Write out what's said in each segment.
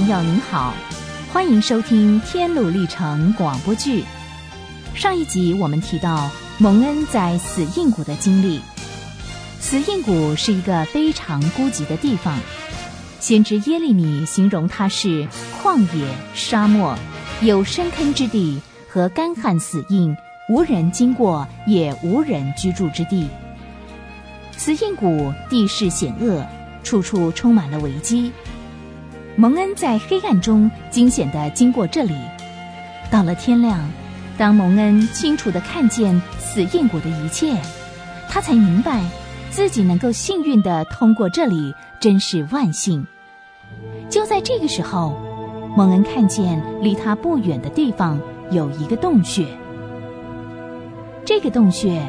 朋友您好，欢迎收听《天路历程》广播剧。上一集我们提到蒙恩在死印谷的经历。死印谷是一个非常孤寂的地方，先知耶利米形容它是旷野、沙漠，有深坑之地和干旱死印，无人经过，也无人居住之地。死印谷地势险恶，处处充满了危机。蒙恩在黑暗中惊险地经过这里，到了天亮，当蒙恩清楚地看见死硬谷的一切，他才明白自己能够幸运地通过这里，真是万幸。就在这个时候，蒙恩看见离他不远的地方有一个洞穴，这个洞穴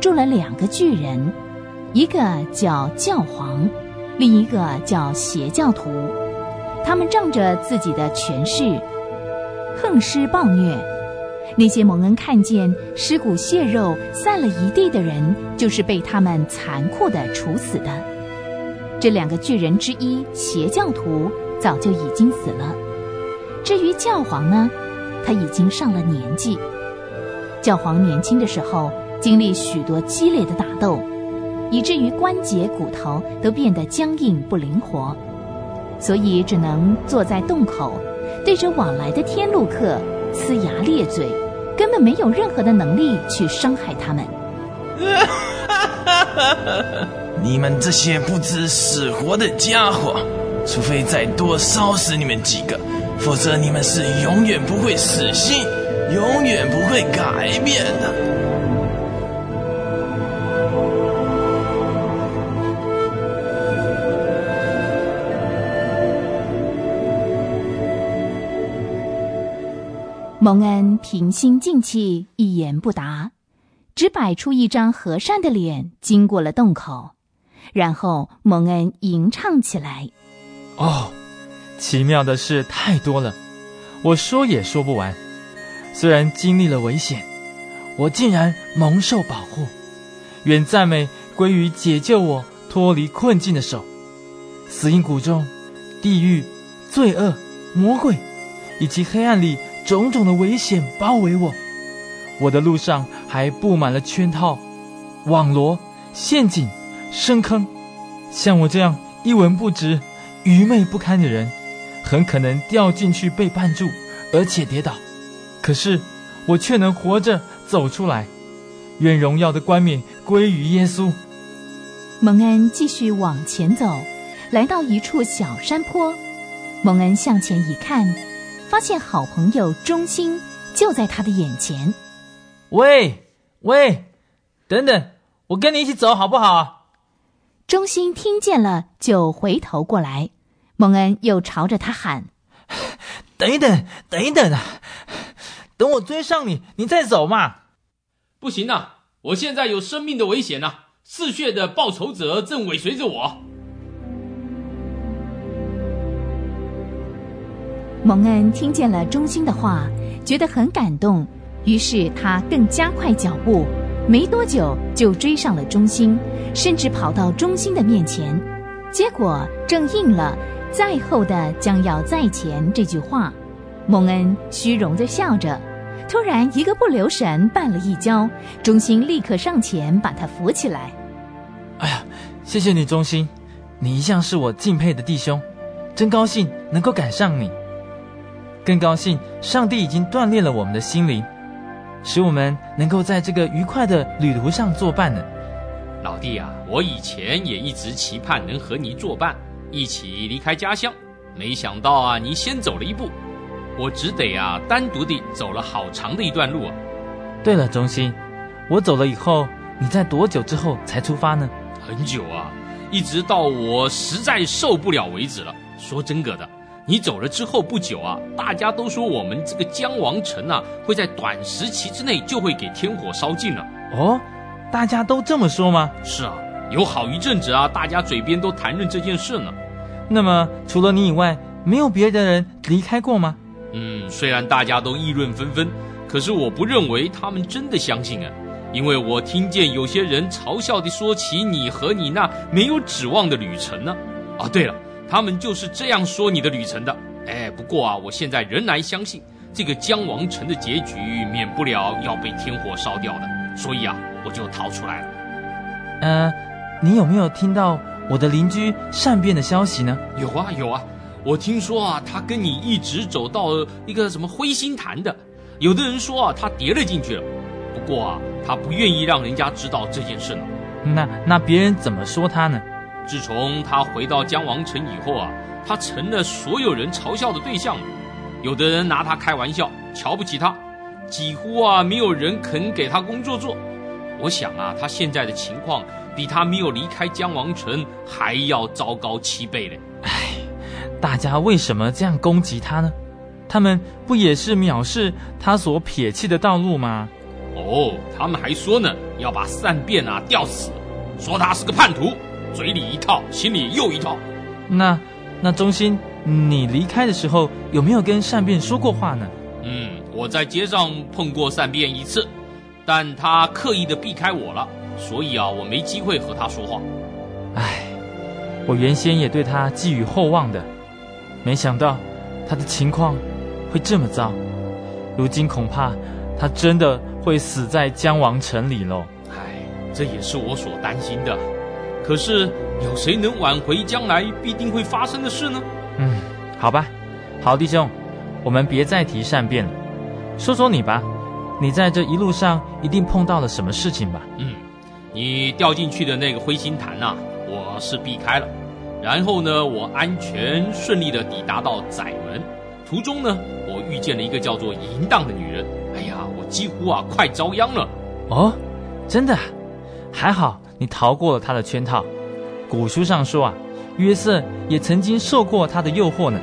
住了两个巨人，一个叫教皇，另一个叫邪教徒。他们仗着自己的权势，横施暴虐。那些蒙恩看见尸骨血肉散了一地的人，就是被他们残酷的处死的。这两个巨人之一邪教徒早就已经死了。至于教皇呢，他已经上了年纪。教皇年轻的时候经历许多激烈的打斗，以至于关节骨头都变得僵硬不灵活。所以只能坐在洞口，对着往来的天路客呲牙咧嘴，根本没有任何的能力去伤害他们。你们这些不知死活的家伙，除非再多烧死你们几个，否则你们是永远不会死心，永远不会改变的。蒙恩平心静气，一言不答，只摆出一张和善的脸，经过了洞口，然后蒙恩吟唱起来：“哦，奇妙的事太多了，我说也说不完。虽然经历了危险，我竟然蒙受保护。愿赞美归于解救我脱离困境的手。死荫谷中，地狱、罪恶、魔鬼，以及黑暗里。”种种的危险包围我，我的路上还布满了圈套、网罗、陷阱、深坑。像我这样一文不值、愚昧不堪的人，很可能掉进去被绊住，而且跌倒。可是我却能活着走出来。愿荣耀的冠冕归于耶稣。蒙恩继续往前走，来到一处小山坡。蒙恩向前一看。发现好朋友忠心就在他的眼前。喂喂，等等，我跟你一起走好不好？忠心听见了，就回头过来。蒙恩又朝着他喊：“等一等，等一等啊！等我追上你，你再走嘛。”不行啊！我现在有生命的危险呐！嗜血的报仇者正尾随着我。蒙恩听见了忠心的话，觉得很感动，于是他更加快脚步，没多久就追上了忠心，甚至跑到忠心的面前。结果正应了“在后的将要在前”这句话。蒙恩虚荣地笑着，突然一个不留神绊了一跤，忠心立刻上前把他扶起来。哎呀，谢谢你，忠心，你一向是我敬佩的弟兄，真高兴能够赶上你。更高兴，上帝已经锻炼了我们的心灵，使我们能够在这个愉快的旅途上作伴呢。老弟啊，我以前也一直期盼能和你作伴，一起离开家乡。没想到啊，你先走了一步，我只得啊单独地走了好长的一段路啊。对了，中心，我走了以后，你在多久之后才出发呢？很久啊，一直到我实在受不了为止了。说真格的。你走了之后不久啊，大家都说我们这个江王城啊，会在短时期之内就会给天火烧尽了。哦，大家都这么说吗？是啊，有好一阵子啊，大家嘴边都谈论这件事呢。那么除了你以外，没有别的人离开过吗？嗯，虽然大家都议论纷纷，可是我不认为他们真的相信啊，因为我听见有些人嘲笑地说起你和你那没有指望的旅程呢。啊，对了。他们就是这样说你的旅程的。哎，不过啊，我现在仍然相信这个江王城的结局免不了要被天火烧掉的，所以啊，我就逃出来了。呃，你有没有听到我的邻居善变的消息呢？有啊有啊，我听说啊，他跟你一直走到一个什么灰心潭的，有的人说啊，他跌了进去了，不过啊，他不愿意让人家知道这件事呢。那那别人怎么说他呢？自从他回到江王城以后啊，他成了所有人嘲笑的对象了。有的人拿他开玩笑，瞧不起他，几乎啊没有人肯给他工作做。我想啊，他现在的情况比他没有离开江王城还要糟糕七倍嘞。唉，大家为什么这样攻击他呢？他们不也是藐视他所撇弃的道路吗？哦，他们还说呢，要把善变啊吊死，说他是个叛徒，嘴里一套，心里又一套。那那中心，你离开的时候有没有跟善变说过话呢？嗯，我在街上碰过善变一次，但他刻意的避开我了，所以啊，我没机会和他说话。唉，我原先也对他寄予厚望的，没想到他的情况会这么糟，如今恐怕他真的会死在江王城里喽。唉，这也是我所担心的。可是有谁能挽回将来必定会发生的事呢？嗯，好吧，好弟兄，我们别再提善变了，说说你吧，你在这一路上一定碰到了什么事情吧？嗯，你掉进去的那个灰心潭呐、我是避开了。然后呢，我安全顺利的抵达到窄门，途中呢，我遇见了一个叫做淫荡的女人。哎呀，我几乎啊快遭殃了。哦，真的啊，还好你逃过了他的圈套。古书上说啊，约瑟也曾经受过他的诱惑呢，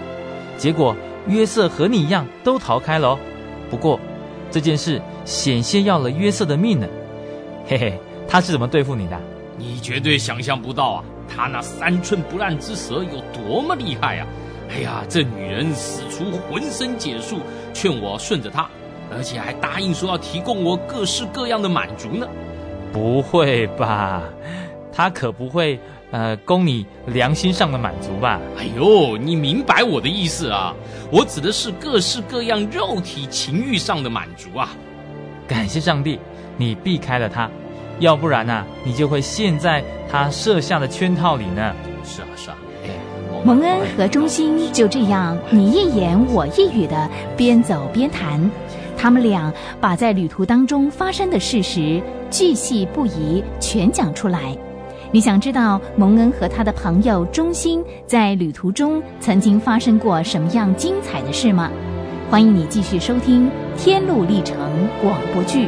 结果约瑟和你一样都逃开了哦。不过这件事险些要了约瑟的命呢。嘿嘿，他是怎么对付你的？你绝对想象不到啊，他那三寸不烂之舌有多么厉害啊！哎呀，这女人使出浑身解数，劝我顺着她，而且还答应说要提供我各式各样的满足呢。不会吧？他可不会呃供你良心上的满足吧？哎呦，你明白我的意思啊？我指的是各式各样肉体情欲上的满足啊！感谢上帝，你避开了他，要不然呢、你就会陷在他设下的圈套里呢。是啊，是啊，哎，蒙恩和中心就这样你一言我一语的边走边谈，他们俩把在旅途当中发生的事实巨细不遗全讲出来。你想知道蒙恩和他的朋友中心在旅途中曾经发生过什么样精彩的事吗？欢迎你继续收听《天路历程》广播剧。